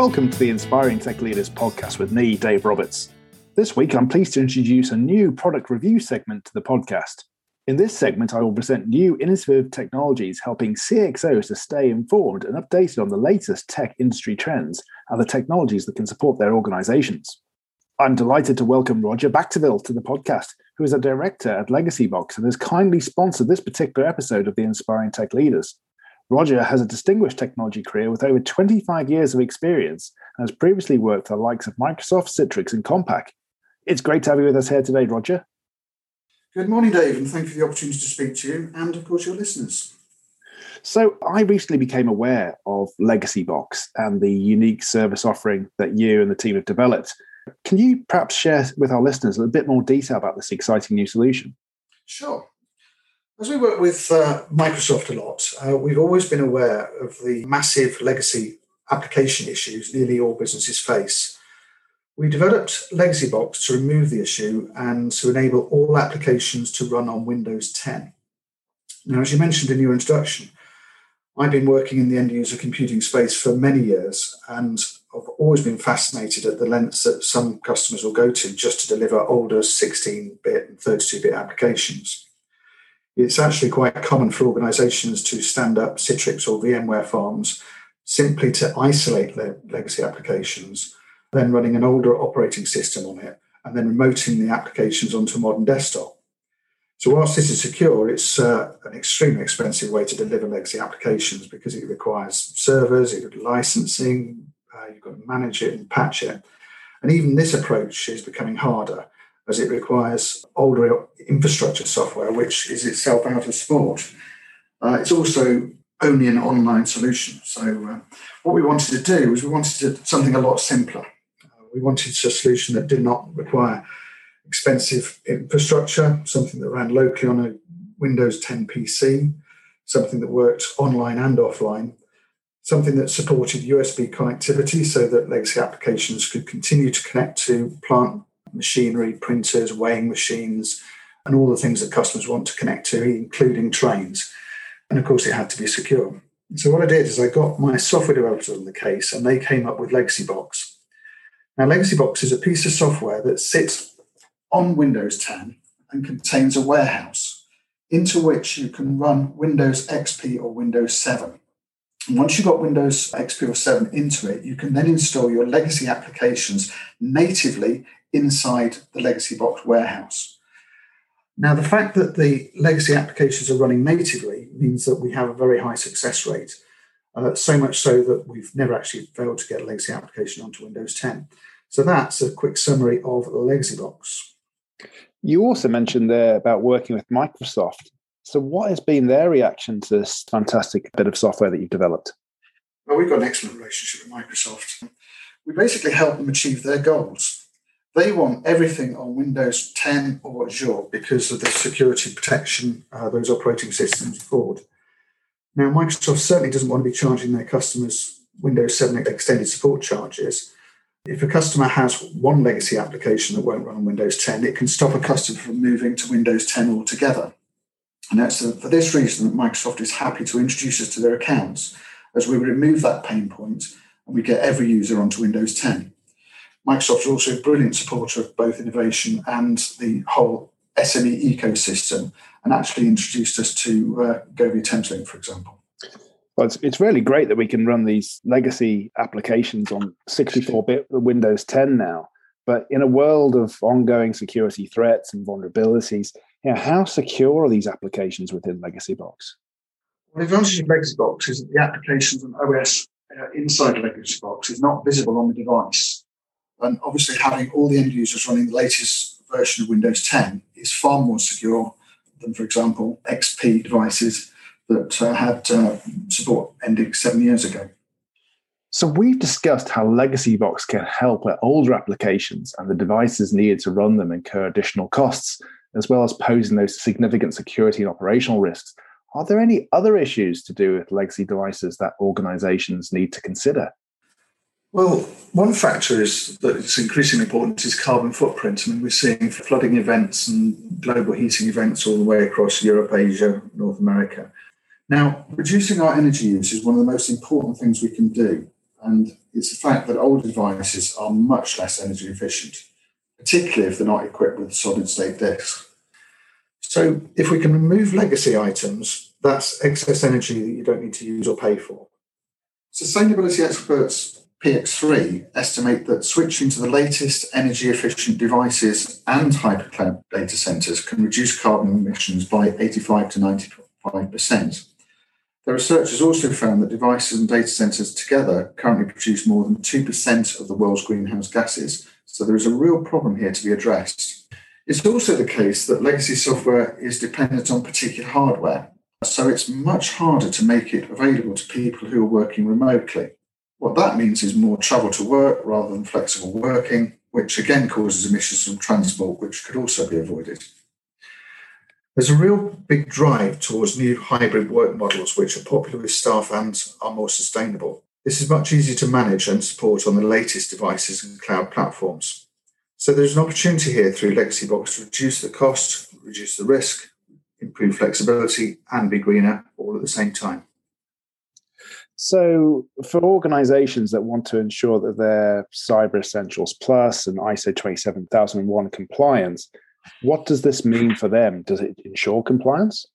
Welcome to the Inspiring Tech Leaders podcast with me, Dave Roberts. This week, I'm pleased to introduce a new product review segment to the podcast. In this segment, I will present new innovative technologies helping CXOs to stay informed and updated on the latest tech industry trends and the technologies that can support their organizations. I'm delighted to welcome Roger Bacteville to the podcast, who is a director at LegacyBox and has kindly sponsored this particular episode of the Inspiring Tech Leaders. Roger has a distinguished technology career with over 25 years of experience and has previously worked for the likes of Microsoft, Citrix, and Compaq. It's great to have you with us here today, Roger. Good morning, Dave, and thank you for the opportunity to speak to you and, of course, your listeners. So, I recently became aware of LegacyBox and the unique service offering that you and the team have developed. Can you perhaps share with our listeners a bit more detail about this exciting new solution? Sure. As we work with uh, Microsoft a lot, uh, we've always been aware of the massive legacy application issues nearly all businesses face. We developed LegacyBox to remove the issue and to enable all applications to run on Windows 10. Now, as you mentioned in your introduction, I've been working in the end user computing space for many years and I've always been fascinated at the lengths that some customers will go to just to deliver older 16 bit and 32 bit applications it's actually quite common for organizations to stand up Citrix or VMware farms simply to isolate their legacy applications, then running an older operating system on it, and then remoting the applications onto a modern desktop. So, whilst this is secure, it's uh, an extremely expensive way to deliver legacy applications because it requires servers, it licensing, uh, you've got to manage it and patch it. And even this approach is becoming harder as it requires older infrastructure software, which is itself out of sport. Uh, it's also only an online solution. So, uh, what we wanted to do was we wanted to, something a lot simpler. Uh, we wanted a solution that did not require expensive infrastructure, something that ran locally on a Windows 10 PC, something that worked online and offline, something that supported USB connectivity so that legacy applications could continue to connect to plant machinery, printers, weighing machines, and all the things that customers want to connect to, including trains. And of course, it had to be secure. So what I did is I got my software developers on the case, and they came up with LegacyBox. Now, LegacyBox is a piece of software that sits on Windows 10 and contains a warehouse into which you can run Windows XP or Windows 7. And once you've got Windows XP or 7 into it, you can then install your legacy applications natively inside the legacy box warehouse. Now, the fact that the legacy applications are running natively means that we have a very high success rate, uh, so much so that we've never actually failed to get a legacy application onto Windows 10. So that's a quick summary of legacy box. You also mentioned there about working with Microsoft. So, what has been their reaction to this fantastic bit of software that you've developed? Well, we've got an excellent relationship with Microsoft. We basically help them achieve their goals. They want everything on Windows 10 or Azure because of the security protection uh, those operating systems afford. Now, Microsoft certainly doesn't want to be charging their customers Windows 7 extended support charges. If a customer has one legacy application that won't run on Windows 10, it can stop a customer from moving to Windows 10 altogether. And that's for this reason that Microsoft is happy to introduce us to their accounts, as we remove that pain point and we get every user onto Windows 10. Microsoft is also a brilliant supporter of both innovation and the whole SME ecosystem, and actually introduced us to uh, Govia Thameslink, for example. Well, it's, it's really great that we can run these legacy applications on 64 bit Windows 10 now. But in a world of ongoing security threats and vulnerabilities, you know, how secure are these applications within LegacyBox? Well, the advantage of Legacy Box is that the applications and OS uh, inside LegacyBox is not visible on the device. And obviously, having all the end users running the latest version of Windows 10 is far more secure than, for example, XP devices that uh, had uh, support ending seven years ago. So, we've discussed how LegacyBox can help where older applications and the devices needed to run them incur additional costs, as well as posing those significant security and operational risks. Are there any other issues to do with legacy devices that organizations need to consider? Well, one factor is that it's increasingly important is carbon footprint. I mean, we're seeing flooding events and global heating events all the way across Europe, Asia, North America. Now, reducing our energy use is one of the most important things we can do. And it's the fact that old devices are much less energy efficient, particularly if they're not equipped with solid state disks. So, if we can remove legacy items, that's excess energy that you don't need to use or pay for. Sustainability experts PX3 estimate that switching to the latest energy efficient devices and hypercloud data centers can reduce carbon emissions by 85 to 95%. The researchers also found that devices and data centers together currently produce more than 2% of the world's greenhouse gases. So there is a real problem here to be addressed. It's also the case that legacy software is dependent on particular hardware. So it's much harder to make it available to people who are working remotely. What that means is more travel to work rather than flexible working, which again causes emissions from transport, which could also be avoided. There's a real big drive towards new hybrid work models, which are popular with staff and are more sustainable. This is much easier to manage and support on the latest devices and cloud platforms. So there's an opportunity here through Legacy Box to reduce the cost, reduce the risk, improve flexibility, and be greener all at the same time. So, for organizations that want to ensure that their Cyber Essentials Plus and ISO 27001 compliance, what does this mean for them? Does it ensure compliance?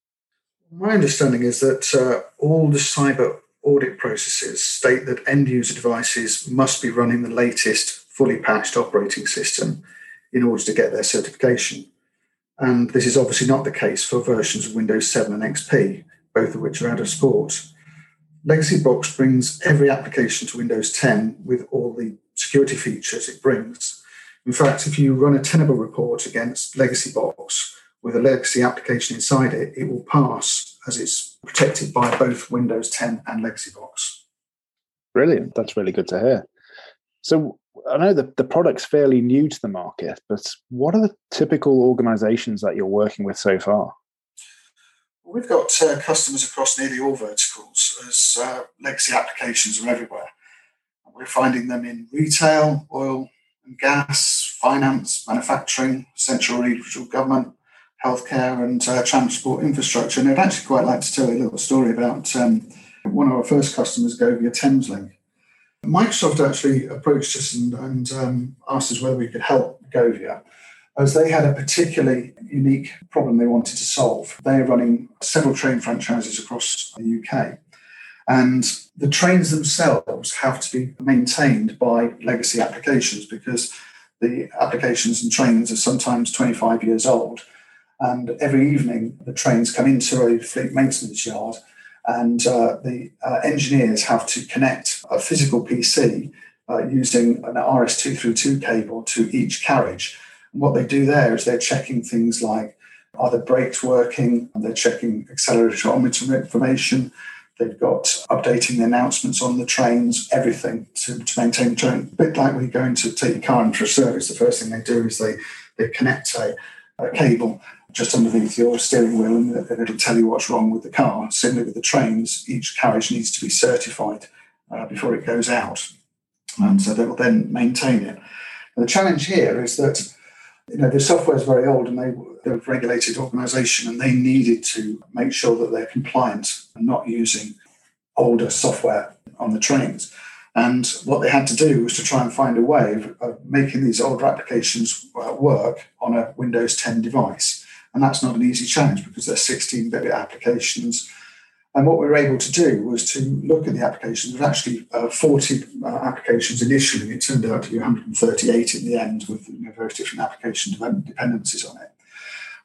My understanding is that uh, all the cyber audit processes state that end user devices must be running the latest fully patched operating system in order to get their certification. And this is obviously not the case for versions of Windows 7 and XP, both of which are out of support. Legacy Box brings every application to Windows 10 with all the security features it brings. In fact, if you run a Tenable report against Legacy Box with a legacy application inside it, it will pass as it's protected by both Windows 10 and Legacy Box. Brilliant. That's really good to hear. So I know that the product's fairly new to the market, but what are the typical organizations that you're working with so far? We've got uh, customers across nearly all verticals as uh, legacy applications are everywhere. We're finding them in retail, oil, and gas, finance, manufacturing, central regional government, healthcare, and uh, transport infrastructure. And I'd actually quite like to tell you a little story about um, one of our first customers, Govia Thameslink. Microsoft actually approached us and, and um, asked us whether we could help Govia as they had a particularly unique problem they wanted to solve. They are running several train franchises across the UK. And the trains themselves have to be maintained by legacy applications because the applications and trains are sometimes 25 years old. And every evening, the trains come into a fleet maintenance yard, and uh, the uh, engineers have to connect a physical PC uh, using an RS232 cable to each carriage. What they do there is they're checking things like are the brakes working? They're checking accelerometer information. They've got updating the announcements on the trains, everything to, to maintain the train. A bit like when you're going to take your car in for a service, the first thing they do is they, they connect a, a cable just underneath your steering wheel and, and it'll tell you what's wrong with the car. Similarly with the trains, each carriage needs to be certified uh, before it goes out. And so they will then maintain it. And the challenge here is that you know the software is very old and they they're a regulated organisation and they needed to make sure that they're compliant and not using older software on the trains. And what they had to do was to try and find a way of, of making these older applications uh, work on a Windows 10 device. And that's not an easy challenge because they're 16 bit applications. And what we were able to do was to look at the applications. There were actually uh, 40 uh, applications initially. It turned out to be 138 in the end with you know, various different application dependencies on it.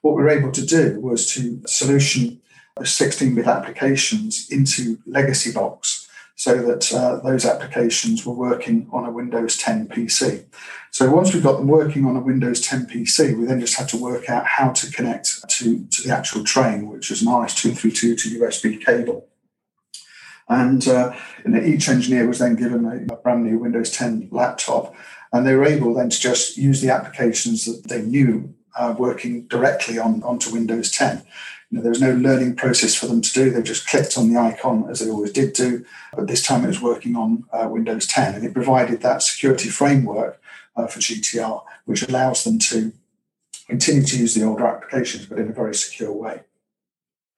What we were able to do was to solution 16-bit applications into legacy box so that uh, those applications were working on a Windows 10 PC. So once we got them working on a Windows 10 PC, we then just had to work out how to connect to, to the actual train, which was an RS-232 to USB cable. And uh, each engineer was then given a, a brand new Windows 10 laptop, and they were able then to just use the applications that they knew uh, working directly on onto Windows 10. You know, there was no learning process for them to do. They just clicked on the icon as they always did do, but this time it was working on uh, Windows 10, and it provided that security framework uh, for GTR, which allows them to continue to use the older applications, but in a very secure way.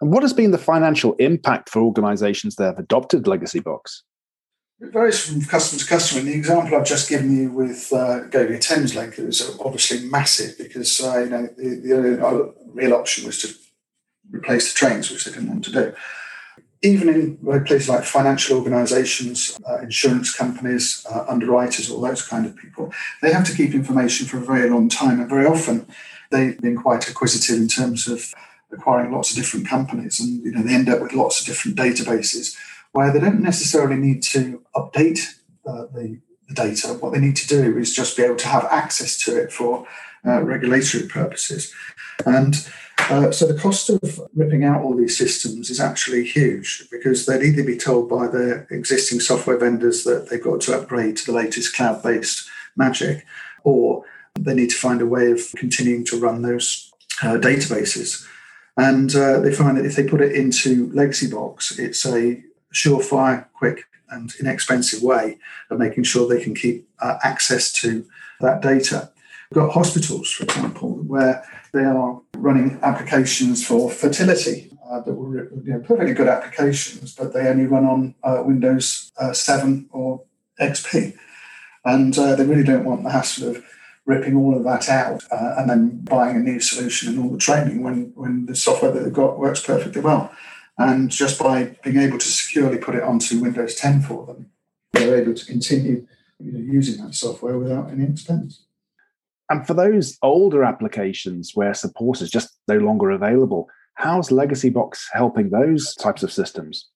And what has been the financial impact for organizations that have adopted Legacy Box? It varies from customer to customer. In the example I've just given you with uh, Govia Thameslink, was obviously massive because uh, you know the, the only real option was to replace the trains, which they didn't want to do. Even in places like financial organisations, uh, insurance companies, uh, underwriters, all those kind of people, they have to keep information for a very long time, and very often they've been quite acquisitive in terms of acquiring lots of different companies, and you know they end up with lots of different databases where they don't necessarily need to update uh, the, the, data. What they need to do is just be able to have access to it for uh, regulatory purposes. And uh, so the cost of ripping out all these systems is actually huge because they'd either be told by their existing software vendors that they've got to upgrade to the latest cloud based magic, or they need to find a way of continuing to run those uh, databases. And uh, they find that if they put it into Legacy Box, it's a surefire, quick, and inexpensive way of making sure they can keep uh, access to that data. We've got hospitals, for example, where they are running applications for fertility uh, that were you know, perfectly good applications, but they only run on uh, Windows uh, 7 or XP. And uh, they really don't want the hassle of ripping all of that out uh, and then buying a new solution and all the training when, when the software that they've got works perfectly well. And just by being able to securely put it onto Windows 10 for them, they're able to continue you know, using that software without any expense. And for those older applications where support is just no longer available, how's Legacy Box helping those types of systems?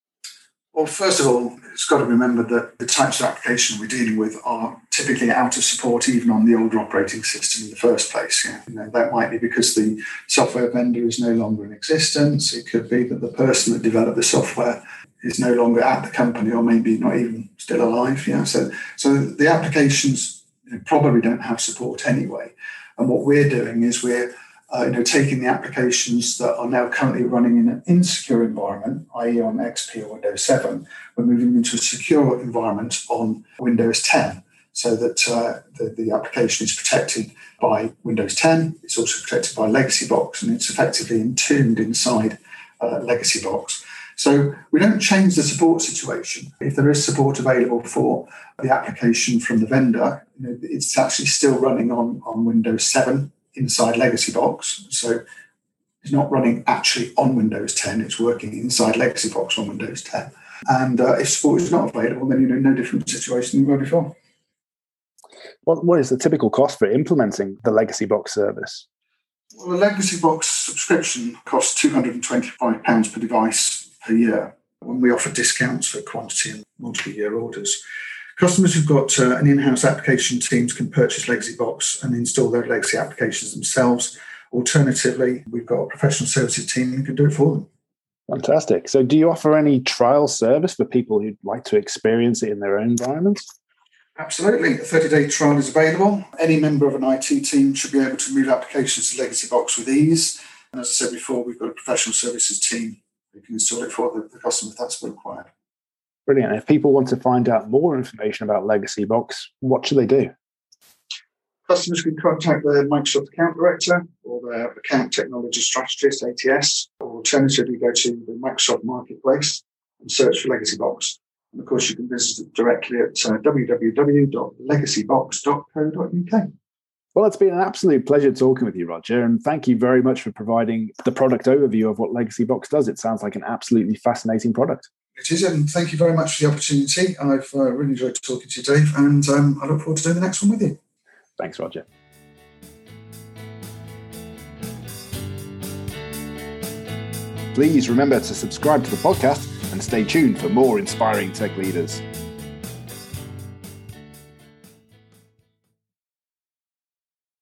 Well, first of all, it's got to remember that the types of application we're dealing with are typically out of support even on the older operating system in the first place. You know, that might be because the software vendor is no longer in existence. It could be that the person that developed the software is no longer at the company or maybe not even still alive. Yeah, so so the applications probably don't have support anyway. And what we're doing is we're uh, you know, taking the applications that are now currently running in an insecure environment, i.e., on XP or Windows 7, we're moving into a secure environment on Windows 10 so that uh, the, the, application is protected by Windows 10. It's also protected by Legacy Box, and it's effectively entombed inside uh, Legacy Box. So we don't change the support situation. If there is support available for the application from the vendor, you know, it's actually still running on, on Windows 7 inside Legacy Box. So it's not running actually on Windows 10, it's working inside Legacy Box on Windows 10. And uh, if support is not available, then you know no different situation than you were before. What, what is the typical cost for implementing the Legacy Box service? Well, the Legacy Box subscription costs £225 per device per year when we offer discounts for quantity and multiple year orders. Customers who've got uh, an in-house application teams can purchase Legacy Box and install their legacy applications themselves. Alternatively, we've got a professional services team who can do it for them. Fantastic. So, do you offer any trial service for people who'd like to experience it in their own environments? Absolutely. A 30 day trial is available. Any member of an IT team should be able to move applications to Legacy Box with ease. And as I said before, we've got a professional services team who can install it for the, the customer if that's required. Brilliant. If people want to find out more information about Legacy Box, what should they do? Customers can contact their Microsoft account director or their account technology strategist, ATS, or alternatively go to the Microsoft Marketplace and search for Legacy Box. And of course, you can visit it directly at uh, www.legacybox.co.uk. Well, it's been an absolute pleasure talking with you, Roger, and thank you very much for providing the product overview of what Legacy Box does. It sounds like an absolutely fascinating product. It is, and thank you very much for the opportunity. I've uh, really enjoyed talking to you, Dave, and um, I look forward to doing the next one with you. Thanks, Roger. Please remember to subscribe to the podcast and stay tuned for more inspiring tech leaders.